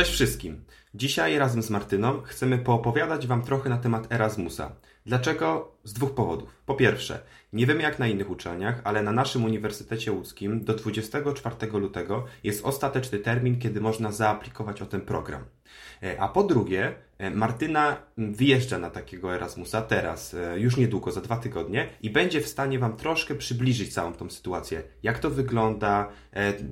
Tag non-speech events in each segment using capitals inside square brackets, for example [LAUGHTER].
Cześć wszystkim! Dzisiaj razem z Martyną chcemy poopowiadać Wam trochę na temat Erasmusa. Dlaczego? Z dwóch powodów. Po pierwsze, nie wiemy jak na innych uczelniach, ale na naszym Uniwersytecie Łódzkim do 24 lutego jest ostateczny termin, kiedy można zaaplikować o ten program. E, a po drugie, e, Martyna wyjeżdża na takiego Erasmusa teraz, e, już niedługo, za dwa tygodnie i będzie w stanie Wam troszkę przybliżyć całą tą sytuację. Jak to wygląda,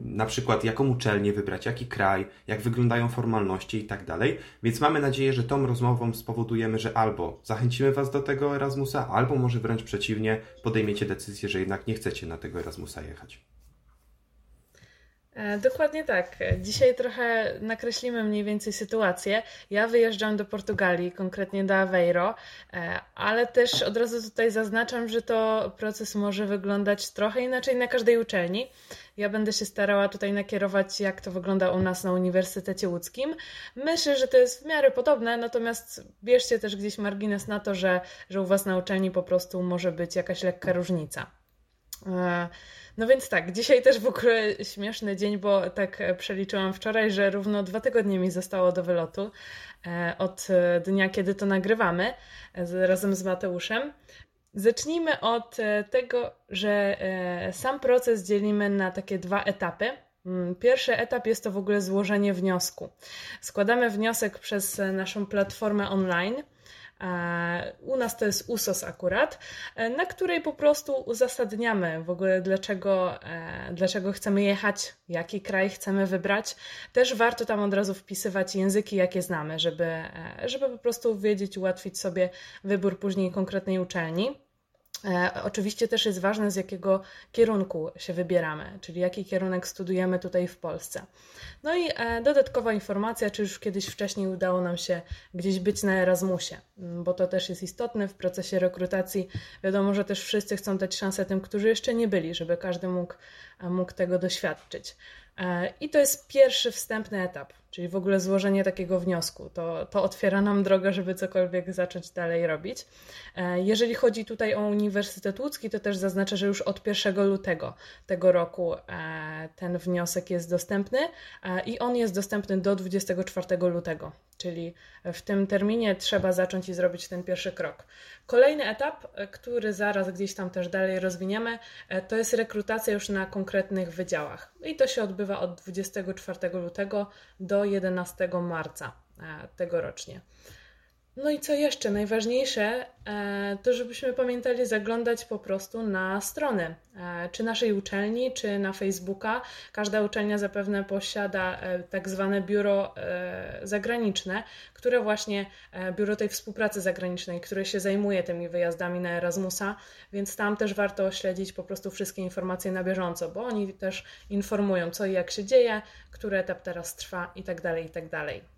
na przykład jaką uczelnię wybrać, jaki kraj, jak wyglądają formalności i tak dalej. Więc mamy nadzieję, że tą rozmową spowodujemy, że albo zachęcimy Was do tego Erasmusa, albo może wręcz przeciwnie, podejmiecie decyzję, że jednak nie chcecie na tego Erasmusa jechać. E, dokładnie tak. Dzisiaj trochę nakreślimy mniej więcej sytuację. Ja wyjeżdżam do Portugalii, konkretnie do Aveiro, e, ale też od razu tutaj zaznaczam, że to proces może wyglądać trochę inaczej na każdej uczelni. Ja będę się starała tutaj nakierować, jak to wygląda u nas na Uniwersytecie Łódzkim. Myślę, że to jest w miarę podobne, natomiast bierzcie też gdzieś margines na to, że, że u Was na uczelni po prostu może być jakaś lekka różnica. E, no więc tak, dzisiaj też w ogóle śmieszny dzień, bo tak przeliczyłam wczoraj, że równo dwa tygodnie mi zostało do wylotu e, od dnia, kiedy to nagrywamy e, razem z Mateuszem. Zacznijmy od tego, że sam proces dzielimy na takie dwa etapy. Mm, pierwszy etap jest to w ogóle złożenie wniosku. Składamy wniosek przez naszą platformę online E, u nas to jest USOS akurat, e, na której po prostu uzasadniamy w ogóle dlaczego, e, dlaczego chcemy jechać, jaki kraj chcemy wybrać. Też warto tam od razu wpisywać języki, jakie znamy, żeby, żeby po prostu wiedzieć, ułatwić sobie wybór później konkretnej uczelni. E, oczywiście też jest ważne, z jakiego kierunku się wybieramy, czyli jaki kierunek studujemy tutaj w Polsce. No i e, dodatkowa informacja, czy już kiedyś wcześniej udało nam się gdzieś być na Erasmusie, mm, bo to też jest istotne w procesie rekrutacji. Wiadomo, że też wszyscy chcą dać szansę tym, którzy jeszcze nie byli, żeby każdy mógł, e, mógł tego doświadczyć. I to jest pierwszy wstępny etap, czyli w ogóle złożenie takiego wniosku. To, to otwiera nam drogę, żeby cokolwiek zacząć dalej robić. E, jeżeli chodzi tutaj o Uniwersytet Łódzki, to też zaznaczę, że już od 1 lutego tego roku e, ten wniosek jest dostępny e, i on jest dostępny do 24 lutego, czyli w tym terminie trzeba zacząć i zrobić ten pierwszy krok. Kolejny etap, który zaraz gdzieś tam też dalej rozwiniemy, to jest rekrutacja już na konkretnych wydziałach. I to się odbywa od 24 lutego do 11 marca tegorocznie. No i co jeszcze? Najważniejsze e, to, żebyśmy pamiętali zaglądać po prostu na strony, e, czy naszej uczelni, czy na Facebooka. Każda uczelnia zapewne posiada e, tak zwane biuro zagraniczne, które właśnie, biuro tej współpracy zagranicznej, które się zajmuje tymi wyjazdami na Erasmusa, więc tam też warto śledzić po prostu wszystkie informacje na bieżąco, bo oni też informują, co i jak się dzieje, który etap teraz trwa i tak dalej, i tak dalej.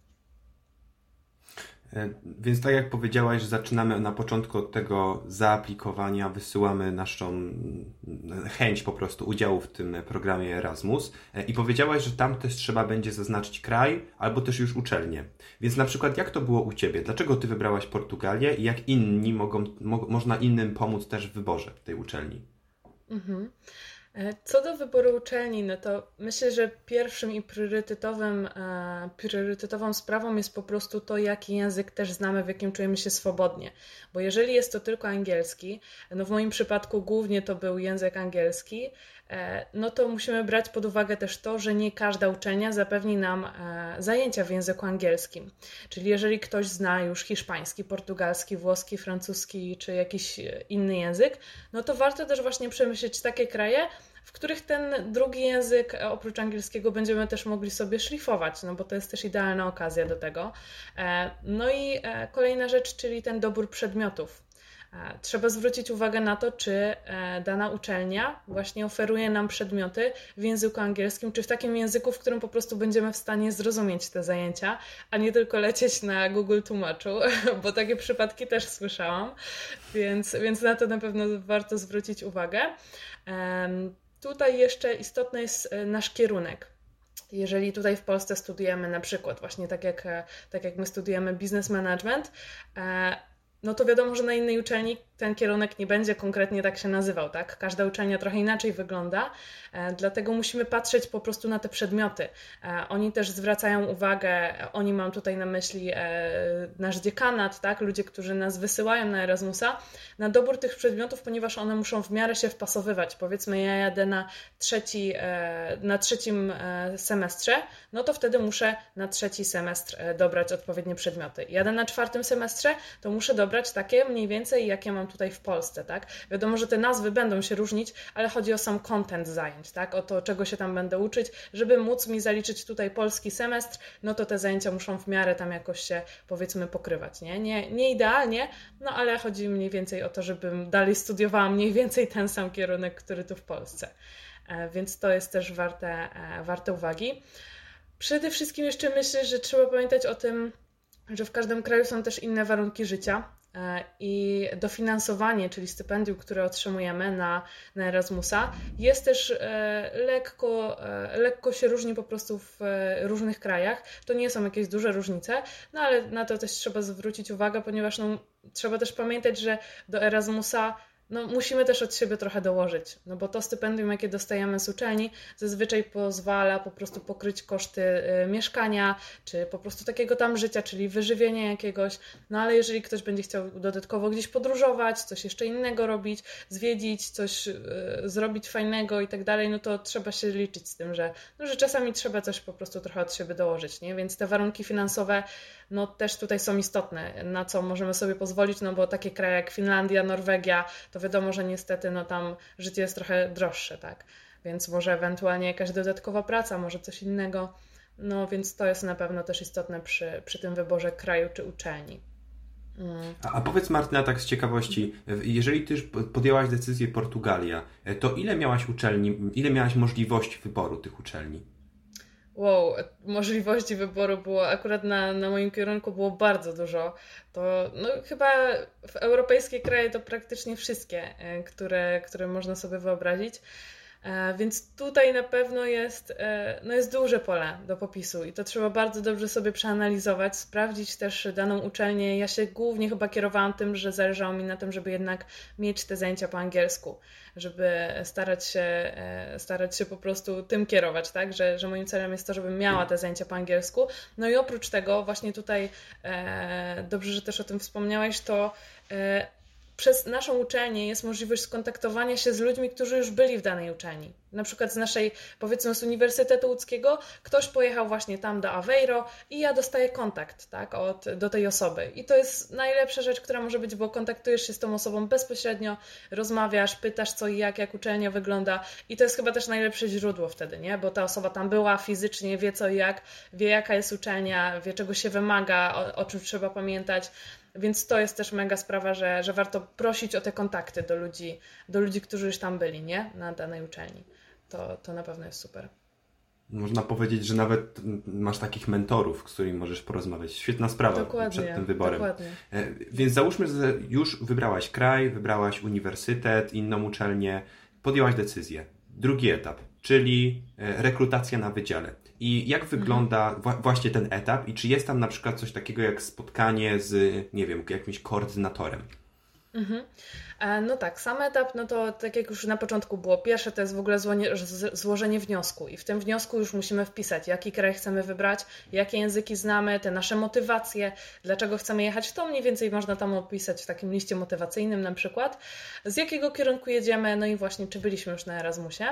E, więc tak jak powiedziałaś, że zaczynamy na początku od tego zaaplikowania, wysyłamy naszą mm, chęć po prostu udziału w tym programie Erasmus e, i powiedziałaś, że tam też trzeba będzie zaznaczyć kraj albo też już uczelnię. Więc na przykład jak to było u Ciebie? Dlaczego Ty wybrałaś Portugalię i jak inni mogą, mo można innym pomóc też w wyborze tej uczelni? Mhm. E, co do wyboru uczelni, no to myślę, że pierwszym i priorytetowym, e, priorytetową sprawą jest po prostu to, jaki język też znamy, w jakim czujemy się swobodnie. Bo jeżeli jest to tylko angielski, no w moim przypadku głównie to był język angielski, no to musimy brać pod uwagę też to, że nie każda uczelnia zapewni nam e, zajęcia w języku angielskim. Czyli jeżeli ktoś zna już hiszpański, portugalski, włoski, francuski czy jakiś inny język, no to warto też właśnie przemyśleć takie kraje, w których ten drugi język oprócz angielskiego będziemy też mogli sobie szlifować, no bo to jest też idealna okazja do tego. E, no i kolejna rzecz, czyli ten dobór przedmiotów. E, trzeba zwrócić uwagę na to, czy e, dana uczelnia właśnie oferuje nam przedmioty w języku angielskim, czy w takim języku, w którym po prostu będziemy w stanie zrozumieć te zajęcia, a nie tylko lecieć na Google Tłumaczu, [LAUGHS] bo takie przypadki też słyszałam, więc, więc na to na pewno warto zwrócić uwagę. Tutaj jeszcze istotny jest e, nasz kierunek. Jeżeli tutaj w Polsce studujemy na przykład właśnie tak jak, tak jak my studujemy business management, no to wiadomo, że na innej uczelni ten kierunek nie będzie konkretnie tak się nazywał, tak? Każda uczelnia trochę inaczej wygląda, e, dlatego musimy patrzeć po prostu na te przedmioty. E, oni też zwracają uwagę, oni mam tutaj na myśli nasz dziekanat, tak? Ludzie, którzy nas wysyłają na Erasmusa, na dobór tych przedmiotów, ponieważ one muszą w miarę się wpasowywać. Powiedzmy, ja jadę na, trzeci, na trzecim semestrze, no to wtedy muszę na trzeci semestr dobrać odpowiednie przedmioty. Jadę na czwartym semestrze, to muszę dobrać takie mniej więcej, jakie mam tutaj w Polsce, tak? Wiadomo, że te nazwy będą się różnić, ale chodzi o sam content zajęć, tak? O to, czego się tam będę uczyć. Żeby móc mi zaliczyć tutaj polski semestr, no to te zajęcia muszą w miarę tam jakoś się, powiedzmy, pokrywać, nie? Nie, nie idealnie, no ale chodzi mniej więcej o to, żebym dalej studiowała mniej więcej ten sam kierunek, który tu w Polsce. E, więc to jest też warte, e, warte uwagi. Przede wszystkim jeszcze myślę, że trzeba pamiętać o tym, że w każdym kraju są też inne warunki życia. E, I dofinansowanie, czyli stypendium, które otrzymujemy na, na Erasmusa, jest też e, lekko, e, lekko się różni po prostu w różnych krajach. To nie są jakieś duże różnice, no ale na to też trzeba zwrócić uwagę, ponieważ no, trzeba też pamiętać, że do Erasmusa no, musimy też od siebie trochę dołożyć, no bo to stypendium, jakie dostajemy z uczelni, zazwyczaj pozwala po prostu pokryć koszty y, mieszkania, czy po prostu takiego tam życia, czyli wyżywienia jakiegoś. No ale jeżeli ktoś będzie chciał dodatkowo gdzieś podróżować, coś jeszcze innego robić, zwiedzić, coś y, zrobić fajnego i tak dalej, no to trzeba się liczyć z tym, że, no, że czasami trzeba coś po prostu trochę od siebie dołożyć, nie? Więc te warunki finansowe no też tutaj są istotne, na co możemy sobie pozwolić, no bo takie kraje jak Finlandia, Norwegia, to wiadomo, że niestety no tam życie jest trochę droższe, tak? Więc może ewentualnie jakaś dodatkowa praca, może coś innego. No więc to jest na pewno też istotne przy, przy tym wyborze kraju czy uczelni. Mm. A, a powiedz Martyna, tak z ciekawości, jeżeli ty podjęłaś decyzję Portugalia, to ile miałaś uczelni, ile miałaś możliwości wyboru tych uczelni? Wow, możliwości wyboru było akurat na, na moim kierunku było bardzo dużo. To no, chyba w europejskie kraje to praktycznie wszystkie, e, które, które można sobie wyobrazić. E, więc tutaj na pewno jest, e, no jest duże pole do popisu i to trzeba bardzo dobrze sobie przeanalizować, sprawdzić też daną uczelnię. Ja się głównie chyba kierowałam tym, że zależało mi na tym, żeby jednak mieć te zajęcia po angielsku, żeby starać się, e, starać się po prostu tym kierować, tak? Że, że moim celem jest to, żebym miała te zajęcia po angielsku. No i oprócz tego, właśnie tutaj dobrze, że też o tym wspomniałeś, to przez naszą uczelnię jest możliwość skontaktowania się z ludźmi, którzy już byli w danej uczelni. Na przykład z naszej, powiedzmy, z Uniwersytetu Łódzkiego, ktoś pojechał właśnie tam do Aveiro i ja dostaję kontakt tak, od, do tej osoby. I to jest najlepsza rzecz, która może być, bo kontaktujesz się z tą osobą bezpośrednio, rozmawiasz, pytasz co i jak, jak uczelnia wygląda. I to jest chyba też najlepsze źródło wtedy, nie? Bo ta osoba tam była fizycznie, wie co i jak, wie jaka jest uczelnia, wie czego się wymaga, o, o czym trzeba pamiętać. Więc to jest też mega sprawa, że, że warto prosić o te kontakty do ludzi, do ludzi, którzy już tam byli, nie? Na danej uczelni. To, to na pewno jest super. Można powiedzieć, że nawet masz takich mentorów, z którymi możesz porozmawiać. Świetna sprawa dokładnie, przed tym wyborem. Dokładnie. E, więc załóżmy, że już wybrałaś kraj, wybrałaś uniwersytet, inną uczelnię, podjęłaś decyzję. Drugi etap, czyli e, rekrutacja na wydziale. I jak wygląda mhm. właśnie ten etap i czy jest tam na przykład coś takiego jak spotkanie z, nie wiem, jakimś koordynatorem? Mhm. E, no tak, sam etap, no to tak jak już na początku było, pierwsze to jest w ogóle złożenie wniosku i w tym wniosku już musimy wpisać, jaki kraj chcemy wybrać, jakie języki znamy, te nasze motywacje, dlaczego chcemy jechać, to mniej więcej można tam opisać w takim liście motywacyjnym na przykład, z jakiego kierunku jedziemy, no i właśnie czy byliśmy już na Erasmusie.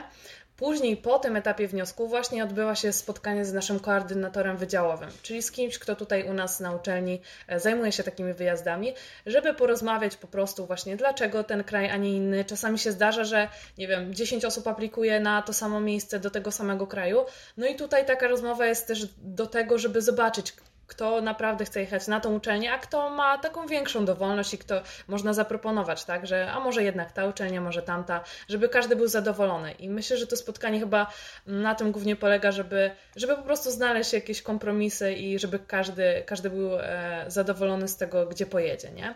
Później, po tym etapie wniosku, właśnie odbyła się spotkanie z naszym koordynatorem wydziałowym, czyli z kimś, kto tutaj u nas na uczelni e, zajmuje się takimi wyjazdami, żeby porozmawiać po prostu właśnie, dlaczego ten kraj, a nie inny. Czasami się zdarza, że nie wiem, 10 osób aplikuje na to samo miejsce do tego samego kraju. No i tutaj taka rozmowa jest też do tego, żeby zobaczyć, kto naprawdę chce jechać na tą uczelnię, a kto ma taką większą dowolność i kto można zaproponować, tak, że a może jednak ta uczelnia, może tamta, żeby każdy był zadowolony. I myślę, że to spotkanie chyba na tym głównie polega, żeby, żeby po prostu znaleźć jakieś kompromisy i żeby każdy, każdy był e, zadowolony z tego, gdzie pojedzie, nie?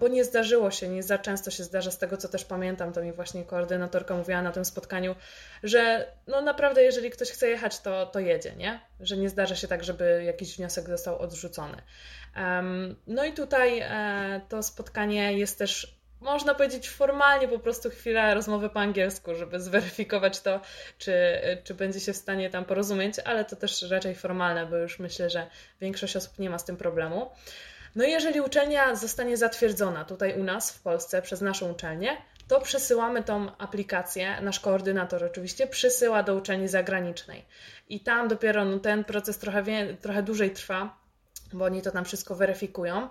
Bo nie zdarzyło się, nie za często się zdarza, z tego co też pamiętam, to mi właśnie koordynatorka mówiła na tym spotkaniu, że no naprawdę jeżeli ktoś chce jechać, to, to jedzie, nie? Że nie zdarza się tak, żeby jakiś wniosek został odrzucony. No i tutaj e, to spotkanie jest też można powiedzieć formalnie po prostu chwilę rozmowy po angielsku, żeby zweryfikować to, czy, czy będzie się w stanie tam porozumieć, ale to też raczej formalne, bo już myślę, że większość osób nie ma z tym problemu. No i jeżeli uczelnia zostanie zatwierdzona tutaj u nas w Polsce przez naszą uczelnię, to przesyłamy tą aplikację, nasz koordynator oczywiście przysyła do uczelni zagranicznej. I tam dopiero no, ten proces trochę, trochę dłużej trwa, bo oni to tam wszystko weryfikują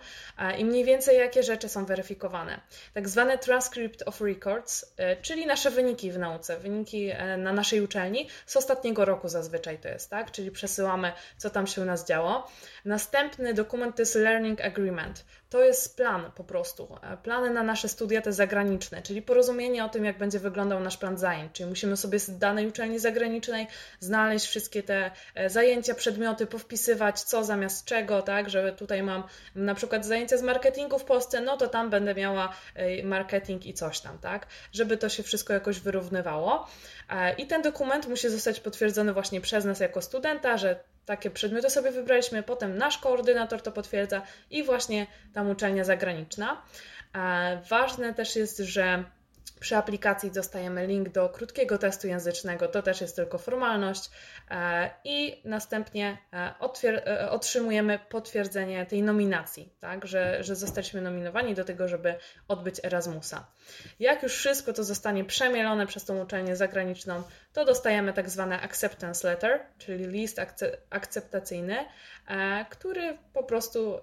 i mniej więcej jakie rzeczy są weryfikowane. Tak zwane transcript of records, e, czyli nasze wyniki w nauce, wyniki e, na naszej uczelni z ostatniego roku zazwyczaj to jest, tak? Czyli przesyłamy, co tam się u nas działo. Następny dokument to jest learning agreement. To jest plan po prostu. E, plany na nasze studia te zagraniczne, czyli porozumienie o tym, jak będzie wyglądał nasz plan zajęć. Czyli musimy sobie z danej uczelni zagranicznej znaleźć wszystkie te zajęcia, przedmioty, powpisywać co zamiast czego, tak, że tutaj mam na przykład zajęcia z marketingu w Polsce, no to tam będę miała e, marketing i coś tam, tak, żeby to się wszystko jakoś wyrównywało. E, I ten dokument musi zostać potwierdzony właśnie przez nas jako studenta, że takie przedmioty sobie wybraliśmy, potem nasz koordynator to potwierdza i właśnie tam uczelnia zagraniczna. E, ważne też jest, że przy aplikacji dostajemy link do krótkiego testu języcznego, to też jest tylko formalność, e, i następnie e, e, otrzymujemy potwierdzenie tej nominacji, tak, że, że zostaliśmy nominowani do tego, żeby odbyć Erasmusa. Jak już wszystko to zostanie przemielone przez tą uczelnię zagraniczną, to dostajemy tak zwane acceptance letter, czyli list akceptacyjny, który po prostu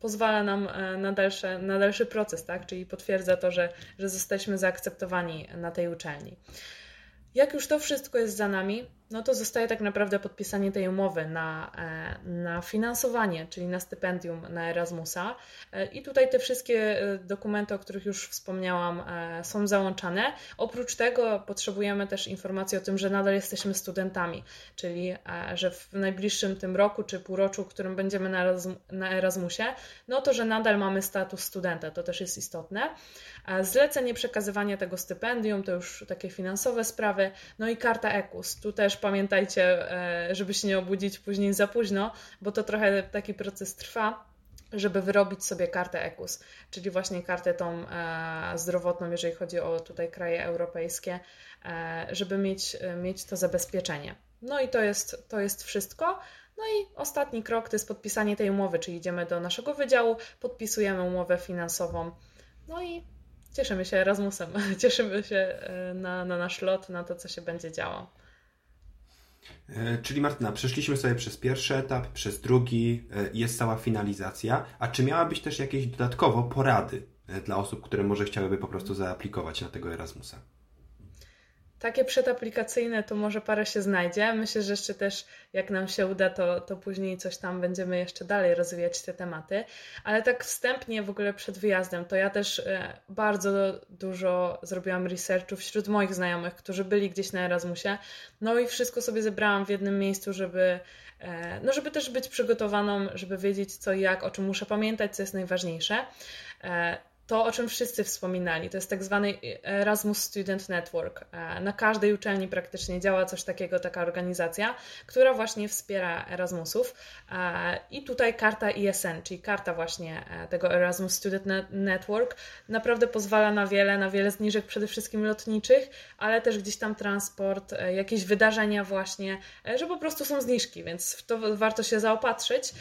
pozwala nam e, na, dalsze, na dalszy proces, tak? czyli potwierdza to, że, że zostaliśmy zaakceptowani na tej uczelni. Jak już to wszystko jest za nami, no to zostaje tak naprawdę podpisanie tej umowy na, e, na finansowanie, czyli na stypendium na Erasmusa. E, I tutaj te wszystkie e, dokumenty, o których już wspomniałam, są załączane. Oprócz tego potrzebujemy też informacji o tym, że nadal jesteśmy studentami, czyli że w najbliższym tym roku czy półroczu, w którym będziemy na Erasmusie, no to, że nadal mamy status studenta, to też jest istotne. Zlecenie przekazywania tego stypendium to już takie finansowe sprawy, no i karta EKUS. Tu też pamiętajcie, e, żeby się nie obudzić później za późno, bo to trochę taki proces trwa żeby wyrobić sobie kartę EKUS, czyli właśnie kartę tą e, zdrowotną, jeżeli chodzi o tutaj kraje europejskie, e, żeby mieć, mieć to zabezpieczenie. No i to jest, to jest wszystko. No i ostatni krok to jest podpisanie tej umowy, czyli idziemy do naszego wydziału, podpisujemy umowę finansową. No i cieszymy się Erasmusem, [LAUGHS] cieszymy się na, na nasz lot, na to, co się będzie działo. E, czyli Martyna, przeszliśmy sobie przez pierwszy etap, przez drugi, e, jest cała finalizacja. A czy miałabyś też jakieś dodatkowo porady e, dla osób, które może chciałyby po prostu zaaplikować na tego Erasmusa? Takie przedaplikacyjne to może parę się znajdzie. Myślę, że jeszcze też jak nam się uda, to, to później coś tam będziemy jeszcze dalej rozwijać te tematy. Ale tak wstępnie w ogóle przed wyjazdem, to ja też e, bardzo dużo zrobiłam researchu wśród moich znajomych, którzy byli gdzieś na Erasmusie. No i wszystko sobie zebrałam w jednym miejscu, żeby e, no żeby też być przygotowaną, żeby wiedzieć co i jak, o czym muszę pamiętać, co jest najważniejsze. E, to, o czym wszyscy wspominali, to jest tak zwany Erasmus Student Network. E, na każdej uczelni praktycznie działa coś takiego, taka organizacja, która właśnie wspiera Erasmusów. E, I tutaj karta ISN, czyli karta właśnie e, tego Erasmus Student Network, naprawdę pozwala na wiele, na wiele zniżek przede wszystkim lotniczych, ale też gdzieś tam transport, jakieś wydarzenia właśnie, że po prostu są zniżki, więc w to warto się zaopatrzyć.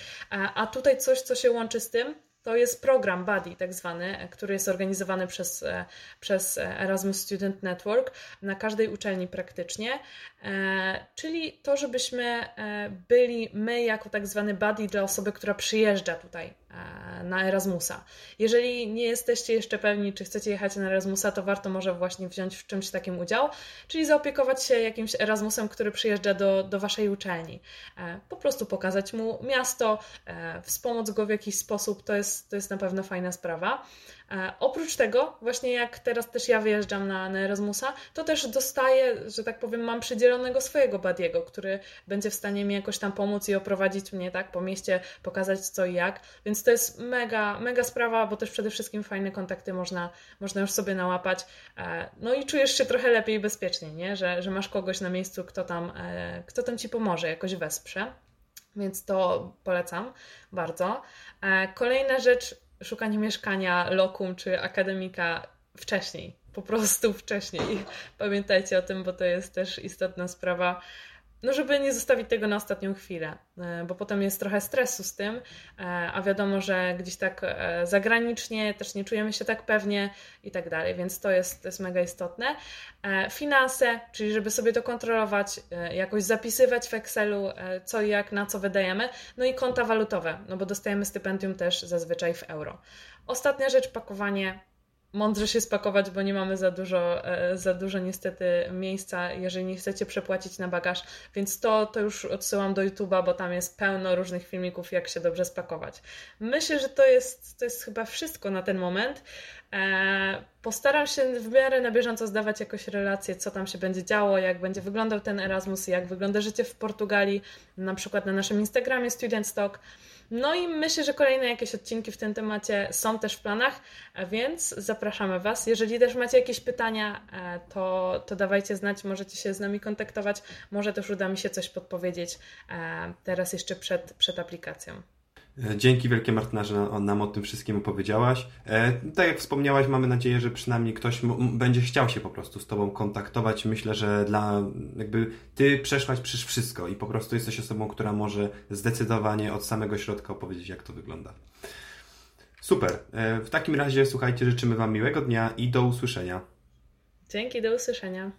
A tutaj coś, co się łączy z tym, to jest program Buddy, tak zwany, który jest organizowany przez, e, przez Erasmus Student Network na każdej uczelni praktycznie. E, czyli to, żebyśmy e, byli my jako tak zwany buddy dla osoby, która przyjeżdża tutaj na Erasmusa. Jeżeli nie jesteście jeszcze pewni, czy chcecie jechać na Erasmusa, to warto może właśnie wziąć w czymś takim udział, czyli zaopiekować się jakimś Erasmusem, który przyjeżdża do, do waszej uczelni. Po prostu pokazać mu miasto, wspomóc go w jakiś sposób, to jest, to jest na pewno fajna sprawa. E, oprócz tego, właśnie jak teraz też ja wyjeżdżam na, na Erasmusa, to też dostaję, że tak powiem, mam przydzielonego swojego badiego, który będzie w stanie mi jakoś tam pomóc i oprowadzić mnie tak po mieście, pokazać co i jak. Więc to jest mega, mega sprawa, bo też przede wszystkim fajne kontakty można, można już sobie nałapać. E, no i czujesz się trochę lepiej i bezpiecznie, nie? Że, że masz kogoś na miejscu, kto tam, e, kto tam ci pomoże, jakoś wesprze. Więc to polecam bardzo. Kolejna rzecz, szukanie mieszkania, lokum czy akademika wcześniej, po prostu wcześniej. Pamiętajcie o tym, bo to jest też istotna sprawa no żeby nie zostawić tego na ostatnią chwilę, e, bo potem jest trochę stresu z tym, e, a wiadomo, że gdzieś tak e, zagranicznie też nie czujemy się tak pewnie i tak dalej, więc to jest, to jest mega istotne. Finanse, czyli żeby sobie to kontrolować, jakoś zapisywać w Excelu, co i jak, na co wydajemy, no i konta walutowe, no bo dostajemy stypendium też zazwyczaj w euro. Ostatnia rzecz, pakowanie mądrze się spakować, bo nie mamy za dużo, e, za dużo niestety miejsca, jeżeli nie chcecie przepłacić na bagaż, więc to, to już odsyłam do YouTube'a, bo tam jest pełno różnych filmików, jak się dobrze spakować. Myślę, że to jest, to jest chyba wszystko na ten moment. E, postaram się w miarę na bieżąco zdawać jakoś relacje, co tam się będzie działo, jak będzie wyglądał ten Erasmus, jak wygląda życie w Portugalii, na przykład na naszym Instagramie Student Stock. No i myślę, że kolejne jakieś odcinki w tym temacie są też w planach, więc zapraszamy Was. Jeżeli też macie jakieś pytania, e, to, to dawajcie znać, możecie się z nami kontaktować. Może też uda mi się coś podpowiedzieć e, teraz jeszcze przed, przed aplikacją. E, dzięki wielkie Martyna, że nam o tym wszystkim opowiedziałaś. E, tak jak wspomniałaś, mamy nadzieję, że przynajmniej ktoś będzie chciał się po prostu z Tobą kontaktować. Myślę, że dla jakby Ty przeszłaś przez wszystko i po prostu jesteś osobą, która może zdecydowanie od samego środka opowiedzieć, jak to wygląda. Super. E, w takim razie słuchajcie, życzymy Wam miłego dnia i do usłyszenia. Dzięki, do usłyszenia.